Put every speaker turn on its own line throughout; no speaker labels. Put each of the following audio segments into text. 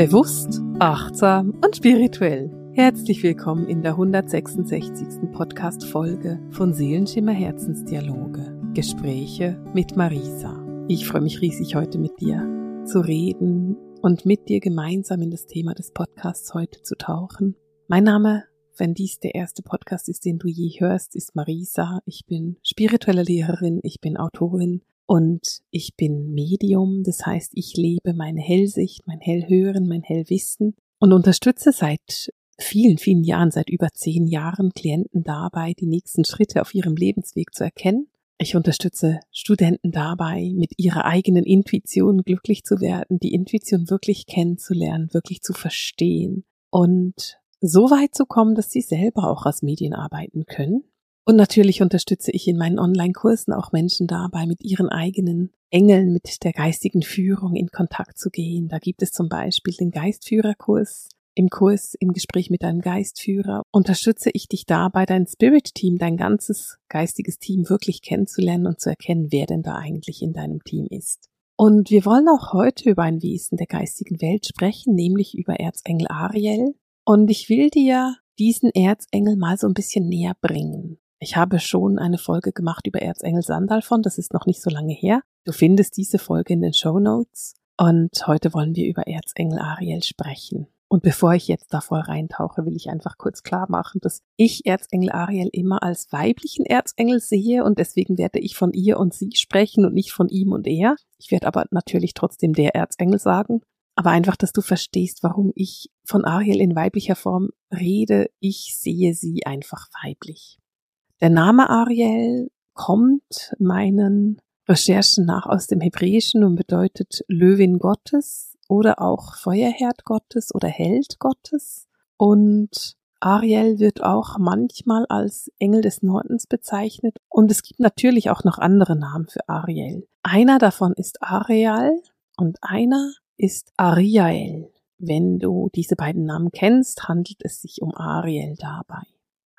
Bewusst, achtsam und spirituell. Herzlich willkommen in der 166. Podcast-Folge von Seelenschimmer Herzensdialoge. Gespräche mit Marisa. Ich freue mich riesig, heute mit dir zu reden und mit dir gemeinsam in das Thema des Podcasts heute zu tauchen. Mein Name, wenn dies der erste Podcast ist, den du je hörst, ist Marisa. Ich bin spirituelle Lehrerin, ich bin Autorin und ich bin Medium, das heißt, ich lebe meine Hellsicht, mein Hellhören, mein Hellwissen und unterstütze seit vielen, vielen Jahren, seit über zehn Jahren Klienten dabei, die nächsten Schritte auf ihrem Lebensweg zu erkennen. Ich unterstütze Studenten dabei, mit ihrer eigenen Intuition glücklich zu werden, die Intuition wirklich kennenzulernen, wirklich zu verstehen und so weit zu kommen, dass sie selber auch aus Medien arbeiten können und natürlich unterstütze ich in meinen Online-Kursen auch Menschen dabei, mit ihren eigenen Engeln, mit der geistigen Führung in Kontakt zu gehen. Da gibt es zum Beispiel den Geistführerkurs. Im Kurs im Gespräch mit deinem Geistführer unterstütze ich dich dabei, dein Spirit-Team, dein ganzes geistiges Team wirklich kennenzulernen und zu erkennen, wer denn da eigentlich in deinem Team ist. Und wir wollen auch heute über ein Wesen der geistigen Welt sprechen, nämlich über Erzengel Ariel. Und ich will dir diesen Erzengel mal so ein bisschen näher bringen. Ich habe schon eine Folge gemacht über Erzengel Sandalfon, das ist noch nicht so lange her. Du findest diese Folge in den Show Notes. Und heute wollen wir über Erzengel Ariel sprechen. Und bevor ich jetzt da voll reintauche, will ich einfach kurz klar machen, dass ich Erzengel Ariel immer als weiblichen Erzengel sehe und deswegen werde ich von ihr und sie sprechen und nicht von ihm und er. Ich werde aber natürlich trotzdem der Erzengel sagen. Aber einfach, dass du verstehst, warum ich von Ariel in weiblicher Form rede. Ich sehe sie einfach weiblich. Der Name Ariel kommt meinen Recherchen nach aus dem Hebräischen und bedeutet Löwin Gottes oder auch Feuerherd Gottes oder Held Gottes. Und Ariel wird auch manchmal als Engel des Nordens bezeichnet. Und es gibt natürlich auch noch andere Namen für Ariel. Einer davon ist Ariel und einer ist Ariel. Wenn du diese beiden Namen kennst, handelt es sich um Ariel dabei.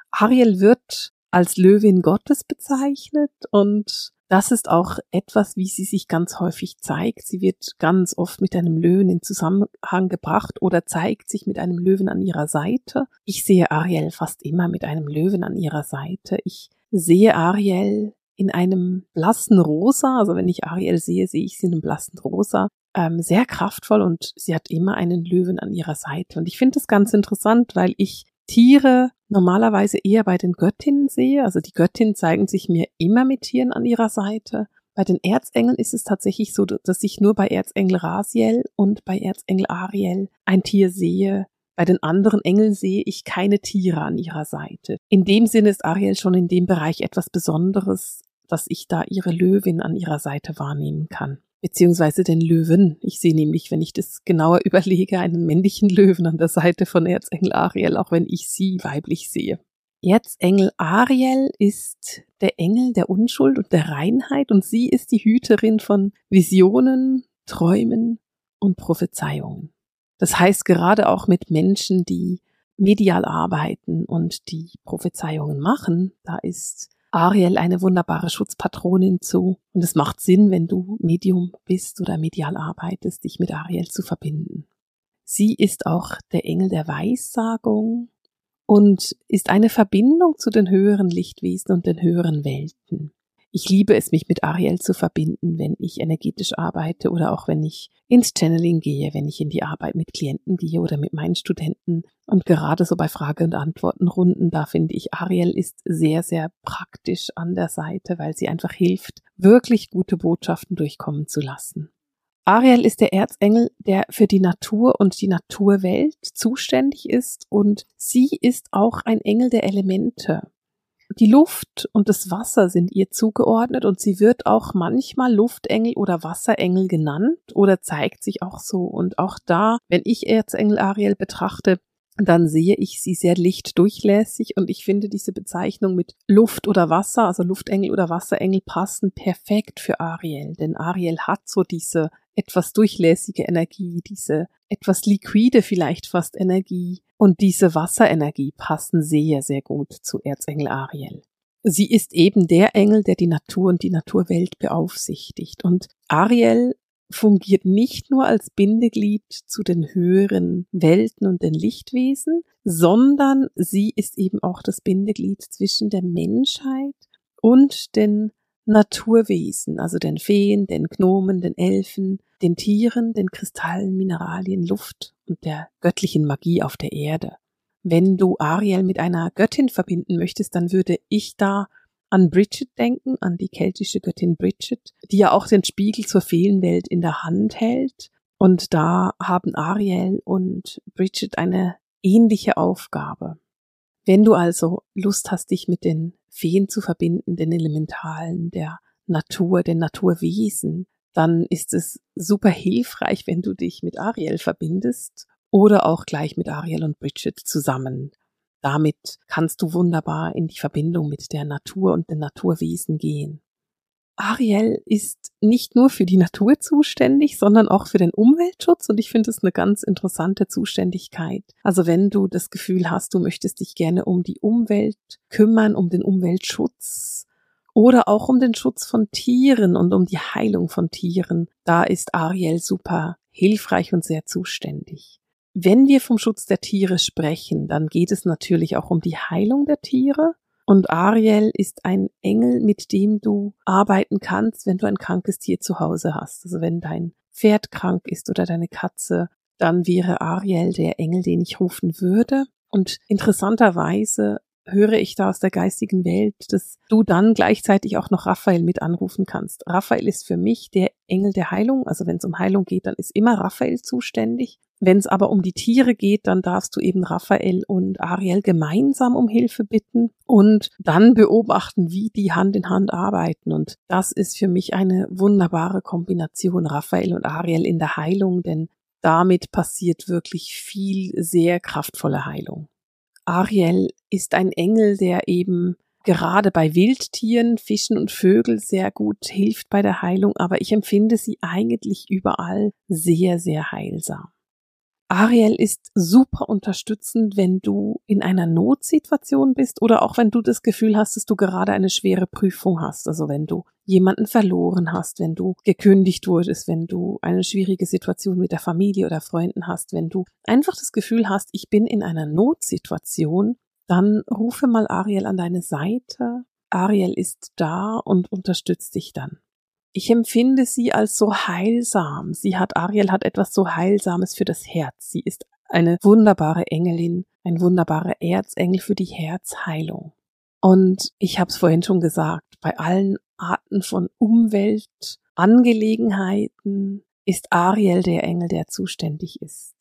Ariel wird als Löwin Gottes bezeichnet und das ist auch etwas, wie sie sich ganz häufig zeigt. Sie wird ganz oft mit einem Löwen in Zusammenhang gebracht oder zeigt sich mit einem Löwen an ihrer Seite. Ich sehe Ariel fast immer mit einem Löwen an ihrer Seite. Ich sehe Ariel in einem blassen Rosa, also wenn ich Ariel sehe, sehe ich sie in einem blassen Rosa, ähm, sehr kraftvoll und sie hat immer einen Löwen an ihrer Seite. Und ich finde das ganz interessant, weil ich Tiere normalerweise eher bei den Göttinnen sehe. Also die Göttinnen zeigen sich mir immer mit Tieren an ihrer Seite. Bei den Erzengeln ist es tatsächlich so, dass ich nur bei Erzengel Rasiel und bei Erzengel Ariel ein Tier sehe. Bei den anderen Engeln sehe ich keine Tiere an ihrer Seite. In dem Sinne ist Ariel schon in dem Bereich etwas Besonderes, dass ich da ihre Löwin an ihrer Seite wahrnehmen kann beziehungsweise den Löwen. Ich sehe nämlich, wenn ich das genauer überlege, einen männlichen Löwen an der Seite von Erzengel Ariel, auch wenn ich sie weiblich sehe. Erzengel Ariel ist der Engel der Unschuld und der Reinheit und sie ist die Hüterin von Visionen, Träumen und Prophezeiungen. Das heißt, gerade auch mit Menschen, die medial arbeiten und die Prophezeiungen machen, da ist Ariel eine wunderbare Schutzpatronin zu. Und es macht Sinn, wenn du Medium bist oder medial arbeitest, dich mit Ariel zu verbinden. Sie ist auch der Engel der Weissagung und ist eine Verbindung zu den höheren Lichtwesen und den höheren Welten. Ich liebe es, mich mit Ariel zu verbinden, wenn ich energetisch arbeite oder auch wenn ich ins Channeling gehe, wenn ich in die Arbeit mit Klienten gehe oder mit meinen Studenten. Und gerade so bei Frage- und Antwortenrunden, da finde ich, Ariel ist sehr, sehr praktisch an der Seite, weil sie einfach hilft, wirklich gute Botschaften durchkommen zu lassen. Ariel ist der Erzengel, der für die Natur und die Naturwelt zuständig ist und sie ist auch ein Engel der Elemente. Die Luft und das Wasser sind ihr zugeordnet und sie wird auch manchmal Luftengel oder Wasserengel genannt oder zeigt sich auch so. Und auch da, wenn ich Erzengel Ariel betrachte, dann sehe ich sie sehr lichtdurchlässig und ich finde diese Bezeichnung mit Luft oder Wasser, also Luftengel oder Wasserengel passen perfekt für Ariel, denn Ariel hat so diese etwas durchlässige Energie, diese etwas liquide vielleicht fast Energie und diese Wasserenergie passen sehr, sehr gut zu Erzengel Ariel. Sie ist eben der Engel, der die Natur und die Naturwelt beaufsichtigt. Und Ariel fungiert nicht nur als Bindeglied zu den höheren Welten und den Lichtwesen, sondern sie ist eben auch das Bindeglied zwischen der Menschheit und den Naturwesen, also den Feen, den Gnomen, den Elfen, den Tieren, den Kristallen, Mineralien, Luft und der göttlichen Magie auf der Erde. Wenn du Ariel mit einer Göttin verbinden möchtest, dann würde ich da an Bridget denken, an die keltische Göttin Bridget, die ja auch den Spiegel zur Feenwelt in der Hand hält. Und da haben Ariel und Bridget eine ähnliche Aufgabe. Wenn du also Lust hast, dich mit den Feen zu verbinden, den Elementalen der Natur, den Naturwesen, dann ist es super hilfreich, wenn du dich mit Ariel verbindest oder auch gleich mit Ariel und Bridget zusammen. Damit kannst du wunderbar in die Verbindung mit der Natur und den Naturwesen gehen. Ariel ist nicht nur für die Natur zuständig, sondern auch für den Umweltschutz und ich finde es eine ganz interessante Zuständigkeit. Also wenn du das Gefühl hast, du möchtest dich gerne um die Umwelt kümmern, um den Umweltschutz oder auch um den Schutz von Tieren und um die Heilung von Tieren, da ist Ariel super hilfreich und sehr zuständig. Wenn wir vom Schutz der Tiere sprechen, dann geht es natürlich auch um die Heilung der Tiere. Und Ariel ist ein Engel, mit dem du arbeiten kannst, wenn du ein krankes Tier zu Hause hast. Also wenn dein Pferd krank ist oder deine Katze, dann wäre Ariel der Engel, den ich rufen würde. Und interessanterweise höre ich da aus der geistigen Welt, dass du dann gleichzeitig auch noch Raphael mit anrufen kannst. Raphael ist für mich der Engel der Heilung. Also wenn es um Heilung geht, dann ist immer Raphael zuständig. Wenn es aber um die Tiere geht, dann darfst du eben Raphael und Ariel gemeinsam um Hilfe bitten und dann beobachten, wie die Hand in Hand arbeiten. Und das ist für mich eine wunderbare Kombination, Raphael und Ariel in der Heilung, denn damit passiert wirklich viel sehr kraftvolle Heilung. Ariel ist ein Engel, der eben gerade bei Wildtieren, Fischen und Vögeln sehr gut hilft bei der Heilung, aber ich empfinde sie eigentlich überall sehr, sehr heilsam. Ariel ist super unterstützend, wenn du in einer Notsituation bist oder auch wenn du das Gefühl hast, dass du gerade eine schwere Prüfung hast. Also wenn du jemanden verloren hast, wenn du gekündigt wurdest, wenn du eine schwierige Situation mit der Familie oder Freunden hast, wenn du einfach das Gefühl hast, ich bin in einer Notsituation, dann rufe mal Ariel an deine Seite. Ariel ist da und unterstützt dich dann. Ich empfinde sie als so heilsam. Sie hat, Ariel hat etwas so Heilsames für das Herz. Sie ist eine wunderbare Engelin, ein wunderbarer Erzengel für die Herzheilung. Und ich habe es vorhin schon gesagt, bei allen Arten von Umweltangelegenheiten ist Ariel der Engel, der zuständig ist.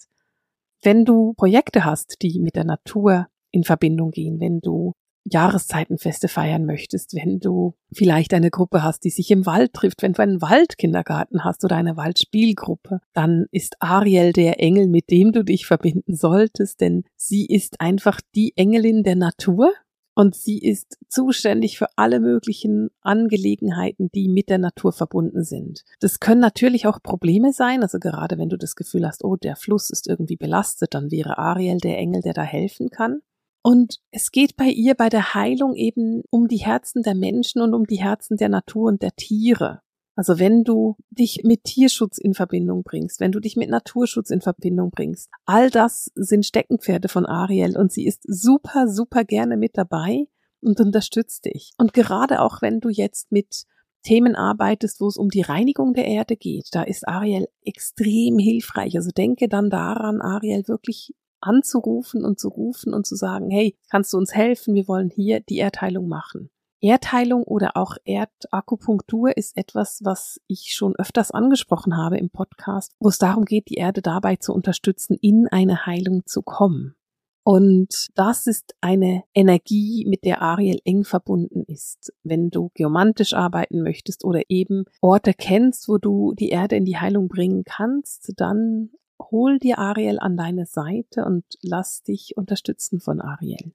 Wenn du Projekte hast, die mit der Natur in Verbindung gehen, wenn du Jahreszeitenfeste feiern möchtest, wenn du vielleicht eine Gruppe hast, die sich im Wald trifft, wenn du einen Waldkindergarten hast oder eine Waldspielgruppe, dann ist Ariel der Engel, mit dem du dich verbinden solltest, denn sie ist einfach die Engelin der Natur und sie ist zuständig für alle möglichen Angelegenheiten, die mit der Natur verbunden sind. Das können natürlich auch Probleme sein, also gerade wenn du das Gefühl hast, oh, der Fluss ist irgendwie belastet, dann wäre Ariel der Engel, der da helfen kann. Und es geht bei ihr bei der Heilung eben um die Herzen der Menschen und um die Herzen der Natur und der Tiere. Also wenn du dich mit Tierschutz in Verbindung bringst, wenn du dich mit Naturschutz in Verbindung bringst, all das sind Steckenpferde von Ariel und sie ist super, super gerne mit dabei und unterstützt dich. Und gerade auch wenn du jetzt mit Themen arbeitest, wo es um die Reinigung der Erde geht, da ist Ariel extrem hilfreich. Also denke dann daran, Ariel wirklich anzurufen und zu rufen und zu sagen, hey, kannst du uns helfen? Wir wollen hier die Erdheilung machen. Erdheilung oder auch Erdakupunktur ist etwas, was ich schon öfters angesprochen habe im Podcast, wo es darum geht, die Erde dabei zu unterstützen, in eine Heilung zu kommen. Und das ist eine Energie, mit der Ariel eng verbunden ist. Wenn du geomantisch arbeiten möchtest oder eben Orte kennst, wo du die Erde in die Heilung bringen kannst, dann hol dir Ariel an deine Seite und lass dich unterstützen von Ariel.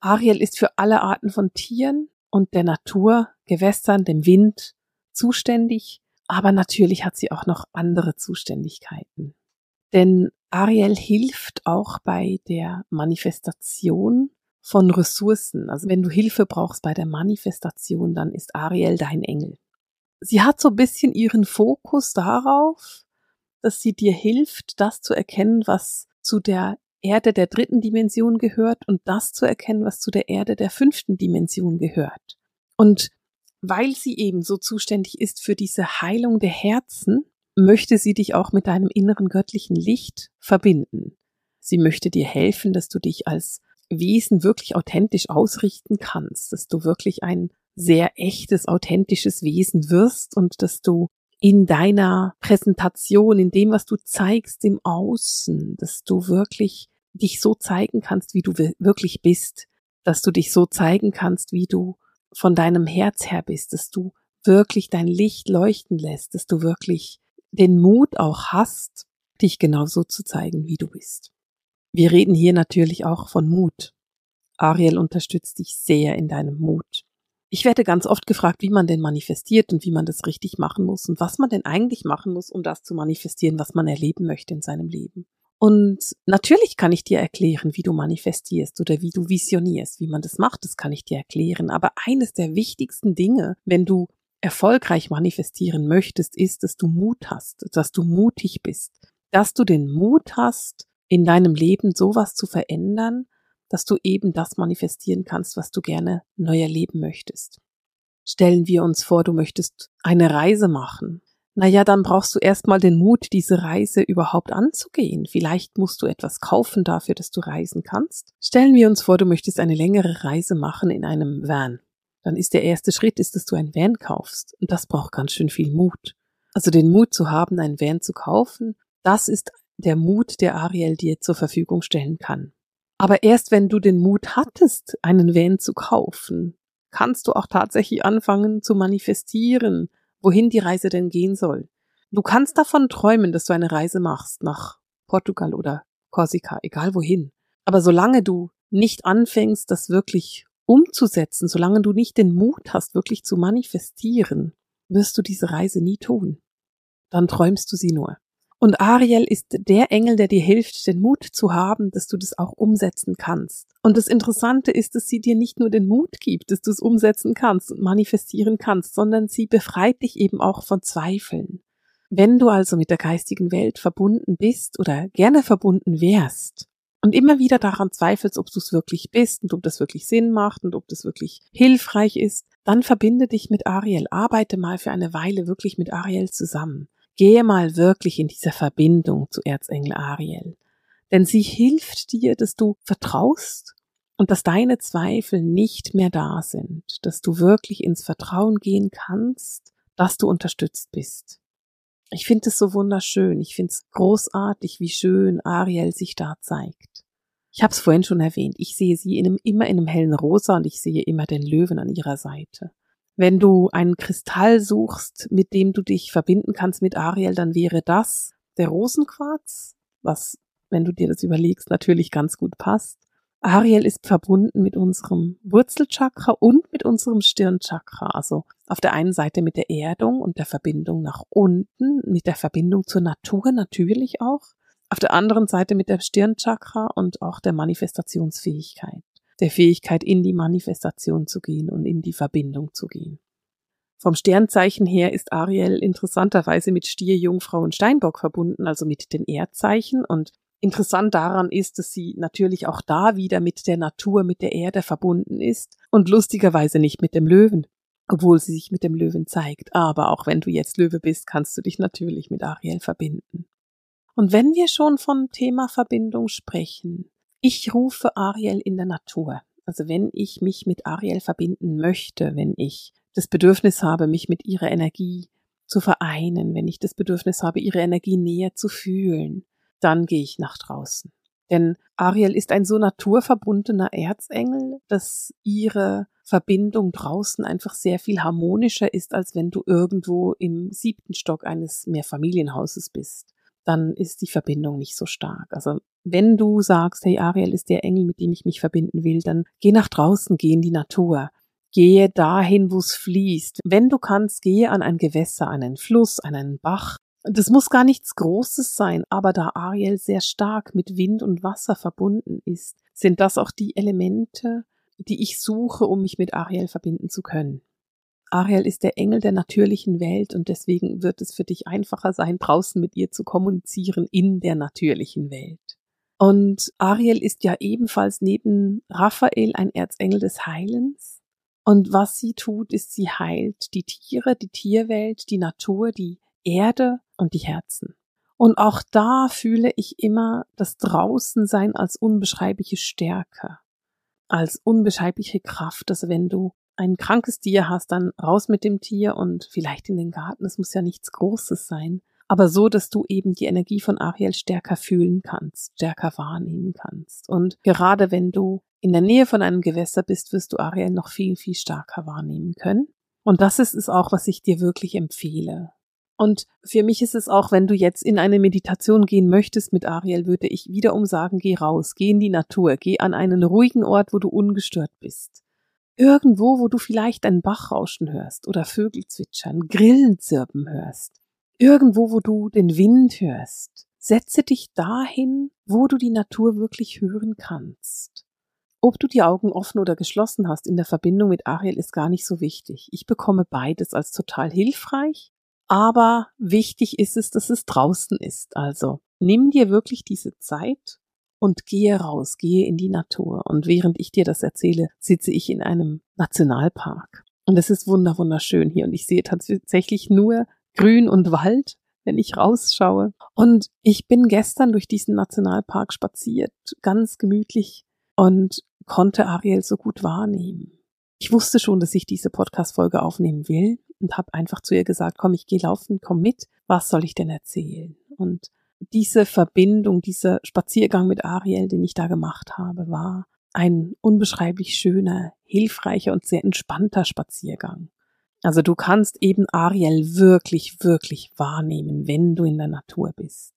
Ariel ist für alle Arten von Tieren und der Natur, Gewässern, dem Wind zuständig, aber natürlich hat sie auch noch andere Zuständigkeiten. Denn Ariel hilft auch bei der Manifestation von Ressourcen. Also wenn du Hilfe brauchst bei der Manifestation, dann ist Ariel dein Engel. sie hat so ein bisschen ihren Fokus darauf, dass sie dir hilft, das zu erkennen, was zu der Erde der dritten Dimension gehört und das zu erkennen, was zu der Erde der fünften Dimension gehört. Und weil sie eben so zuständig ist für diese Heilung der Herzen, möchte sie dich auch mit deinem inneren göttlichen Licht verbinden. Sie möchte dir helfen, dass du dich als Wesen wirklich authentisch ausrichten kannst, dass du wirklich ein sehr echtes, authentisches Wesen wirst und dass du in deiner Präsentation, in dem, was du zeigst im Außen, dass du wirklich dich so zeigen kannst, wie du wirklich bist, dass du dich so zeigen kannst, wie du von deinem Herz her bist, dass du wirklich dein Licht leuchten lässt, dass du wirklich den Mut auch hast, dich genauso zu zeigen, wie du bist. Wir reden hier natürlich auch von Mut. Ariel unterstützt dich sehr in deinem Mut. Ich werde ganz oft gefragt, wie man denn manifestiert und wie man das richtig machen muss und was man denn eigentlich machen muss, um das zu manifestieren, was man erleben möchte in seinem Leben. Und natürlich kann ich dir erklären, wie du manifestierst oder wie du visionierst. Wie man das macht, das kann ich dir erklären. Aber eines der wichtigsten Dinge, wenn du erfolgreich manifestieren möchtest, ist, dass du Mut hast, dass du mutig bist, dass du den Mut hast, in deinem Leben sowas zu verändern, dass du eben das manifestieren kannst, was du gerne neu erleben möchtest. Stellen wir uns vor, du möchtest eine Reise machen. Naja, dann brauchst du erstmal den Mut, diese Reise überhaupt anzugehen. Vielleicht musst du etwas kaufen dafür, dass du reisen kannst. Stellen wir uns vor, du möchtest eine längere Reise machen in einem Van. Dann ist der erste Schritt, ist, dass du ein Van kaufst. Und das braucht ganz schön viel Mut. Also den Mut zu haben, ein Van zu kaufen, das ist der Mut, der Ariel dir zur Verfügung stellen kann. Aber erst wenn du den Mut hattest, einen Van zu kaufen, kannst du auch tatsächlich anfangen zu manifestieren, wohin die Reise denn gehen soll. Du kannst davon träumen, dass du eine Reise machst nach Portugal oder Korsika, egal wohin. Aber solange du nicht anfängst, das wirklich umzusetzen, solange du nicht den Mut hast, wirklich zu manifestieren, wirst du diese Reise nie tun. Dann träumst du sie nur. Und Ariel ist der Engel, der dir hilft, den Mut zu haben, dass du das auch umsetzen kannst. Und das Interessante ist, dass sie dir nicht nur den Mut gibt, dass du es umsetzen kannst und manifestieren kannst, sondern sie befreit dich eben auch von Zweifeln. Wenn du also mit der geistigen Welt verbunden bist oder gerne verbunden wärst und immer wieder daran zweifelst, ob du es wirklich bist und ob das wirklich Sinn macht und ob das wirklich hilfreich ist, dann verbinde dich mit Ariel, arbeite mal für eine Weile wirklich mit Ariel zusammen. Gehe mal wirklich in diese Verbindung zu Erzengel Ariel. Denn sie hilft dir, dass du vertraust und dass deine Zweifel nicht mehr da sind, dass du wirklich ins Vertrauen gehen kannst, dass du unterstützt bist. Ich finde es so wunderschön, ich finde es großartig, wie schön Ariel sich da zeigt. Ich habe es vorhin schon erwähnt, ich sehe sie in einem, immer in einem hellen Rosa und ich sehe immer den Löwen an ihrer Seite. Wenn du einen Kristall suchst, mit dem du dich verbinden kannst mit Ariel, dann wäre das der Rosenquarz, was, wenn du dir das überlegst, natürlich ganz gut passt. Ariel ist verbunden mit unserem Wurzelchakra und mit unserem Stirnchakra. Also auf der einen Seite mit der Erdung und der Verbindung nach unten, mit der Verbindung zur Natur natürlich auch. Auf der anderen Seite mit der Stirnchakra und auch der Manifestationsfähigkeit der Fähigkeit, in die Manifestation zu gehen und in die Verbindung zu gehen. Vom Sternzeichen her ist Ariel interessanterweise mit Stier, Jungfrau und Steinbock verbunden, also mit den Erdzeichen. Und interessant daran ist, dass sie natürlich auch da wieder mit der Natur, mit der Erde verbunden ist und lustigerweise nicht mit dem Löwen, obwohl sie sich mit dem Löwen zeigt. Aber auch wenn du jetzt Löwe bist, kannst du dich natürlich mit Ariel verbinden. Und wenn wir schon von Thema Verbindung sprechen, ich rufe Ariel in der Natur. Also wenn ich mich mit Ariel verbinden möchte, wenn ich das Bedürfnis habe, mich mit ihrer Energie zu vereinen, wenn ich das Bedürfnis habe, ihre Energie näher zu fühlen, dann gehe ich nach draußen. Denn Ariel ist ein so naturverbundener Erzengel, dass ihre Verbindung draußen einfach sehr viel harmonischer ist, als wenn du irgendwo im siebten Stock eines Mehrfamilienhauses bist. Dann ist die Verbindung nicht so stark. Also wenn du sagst, hey, Ariel ist der Engel, mit dem ich mich verbinden will, dann geh nach draußen, geh in die Natur. Gehe dahin, wo es fließt. Wenn du kannst, gehe an ein Gewässer, an einen Fluss, an einen Bach. Das muss gar nichts Großes sein, aber da Ariel sehr stark mit Wind und Wasser verbunden ist, sind das auch die Elemente, die ich suche, um mich mit Ariel verbinden zu können. Ariel ist der Engel der natürlichen Welt und deswegen wird es für dich einfacher sein, draußen mit ihr zu kommunizieren in der natürlichen Welt. Und Ariel ist ja ebenfalls neben Raphael ein Erzengel des Heilens. Und was sie tut, ist, sie heilt die Tiere, die Tierwelt, die Natur, die Erde und die Herzen. Und auch da fühle ich immer das Draußensein als unbeschreibliche Stärke, als unbeschreibliche Kraft. Also wenn du ein krankes Tier hast, dann raus mit dem Tier und vielleicht in den Garten. Es muss ja nichts Großes sein aber so, dass du eben die Energie von Ariel stärker fühlen kannst, stärker wahrnehmen kannst. Und gerade wenn du in der Nähe von einem Gewässer bist, wirst du Ariel noch viel, viel stärker wahrnehmen können. Und das ist es auch, was ich dir wirklich empfehle. Und für mich ist es auch, wenn du jetzt in eine Meditation gehen möchtest mit Ariel, würde ich wiederum sagen, geh raus, geh in die Natur, geh an einen ruhigen Ort, wo du ungestört bist. Irgendwo, wo du vielleicht einen Bach rauschen hörst oder Vögel zwitschern, Grillen zirpen hörst irgendwo, wo du den Wind hörst. Setze dich dahin, wo du die Natur wirklich hören kannst. Ob du die Augen offen oder geschlossen hast in der Verbindung mit Ariel ist gar nicht so wichtig. Ich bekomme beides als total hilfreich, aber wichtig ist es, dass es draußen ist. Also nimm dir wirklich diese Zeit und gehe raus, gehe in die Natur. Und während ich dir das erzähle, sitze ich in einem Nationalpark. Und es ist wunder wunderschön hier und ich sehe tatsächlich nur Grün und Wald, wenn ich rausschaue. Und ich bin gestern durch diesen Nationalpark spaziert, ganz gemütlich und konnte Ariel so gut wahrnehmen. Ich wusste schon, dass ich diese Podcast-Folge aufnehmen will und habe einfach zu ihr gesagt, komm, ich gehe laufen, komm mit, was soll ich denn erzählen? Und diese Verbindung, dieser Spaziergang mit Ariel, den ich da gemacht habe, war ein unbeschreiblich schöner, hilfreicher und sehr entspannter Spaziergang. Also du kannst eben Ariel wirklich, wirklich wahrnehmen, wenn du in der Natur bist.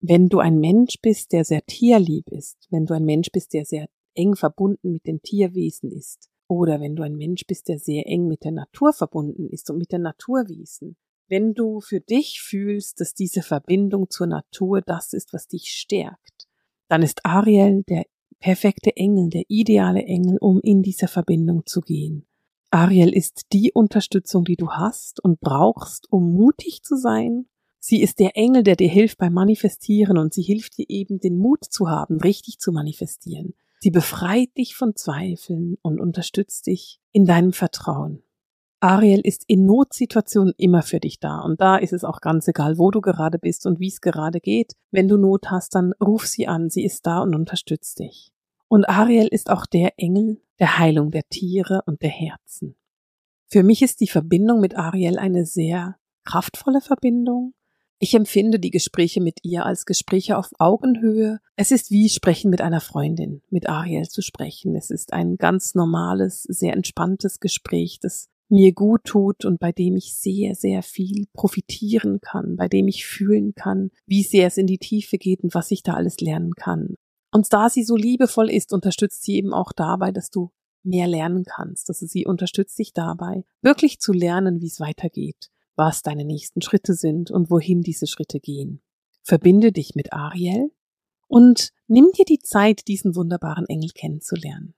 Wenn du ein Mensch bist, der sehr tierlieb ist, wenn du ein Mensch bist, der sehr eng verbunden mit den Tierwesen ist, oder wenn du ein Mensch bist, der sehr eng mit der Natur verbunden ist und mit den Naturwesen, wenn du für dich fühlst, dass diese Verbindung zur Natur das ist, was dich stärkt, dann ist Ariel der perfekte Engel, der ideale Engel, um in diese Verbindung zu gehen. Ariel ist die Unterstützung, die du hast und brauchst, um mutig zu sein. Sie ist der Engel, der dir hilft beim Manifestieren und sie hilft dir eben den Mut zu haben, richtig zu manifestieren. Sie befreit dich von Zweifeln und unterstützt dich in deinem Vertrauen. Ariel ist in Notsituationen immer für dich da und da ist es auch ganz egal, wo du gerade bist und wie es gerade geht. Wenn du Not hast, dann ruf sie an, sie ist da und unterstützt dich. Und Ariel ist auch der Engel der Heilung der Tiere und der Herzen. Für mich ist die Verbindung mit Ariel eine sehr kraftvolle Verbindung. Ich empfinde die Gespräche mit ihr als Gespräche auf Augenhöhe. Es ist wie Sprechen mit einer Freundin, mit Ariel zu sprechen. Es ist ein ganz normales, sehr entspanntes Gespräch, das mir gut tut und bei dem ich sehr, sehr viel profitieren kann, bei dem ich fühlen kann, wie sehr es in die Tiefe geht und was ich da alles lernen kann. Und da sie so liebevoll ist, unterstützt sie eben auch dabei, dass du mehr lernen kannst. Also sie unterstützt dich dabei, wirklich zu lernen, wie es weitergeht, was deine nächsten Schritte sind und wohin diese Schritte gehen. Verbinde dich mit Ariel und nimm dir die Zeit, diesen wunderbaren Engel kennenzulernen.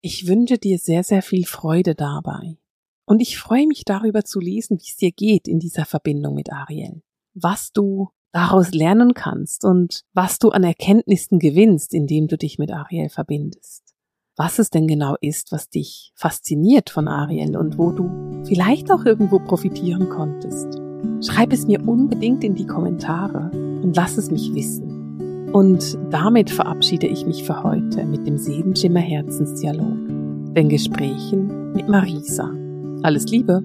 Ich wünsche dir sehr, sehr viel Freude dabei. Und ich freue mich darüber zu lesen, wie es dir geht in dieser Verbindung mit Ariel. Was du daraus lernen kannst und was du an Erkenntnissen gewinnst, indem du dich mit Ariel verbindest. Was es denn genau ist, was dich fasziniert von Ariel und wo du vielleicht auch irgendwo profitieren konntest. Schreib es mir unbedingt in die Kommentare und lass es mich wissen. Und damit verabschiede ich mich für heute mit dem Seelenschimmer Herzensdialog, den Gesprächen mit Marisa. Alles Liebe!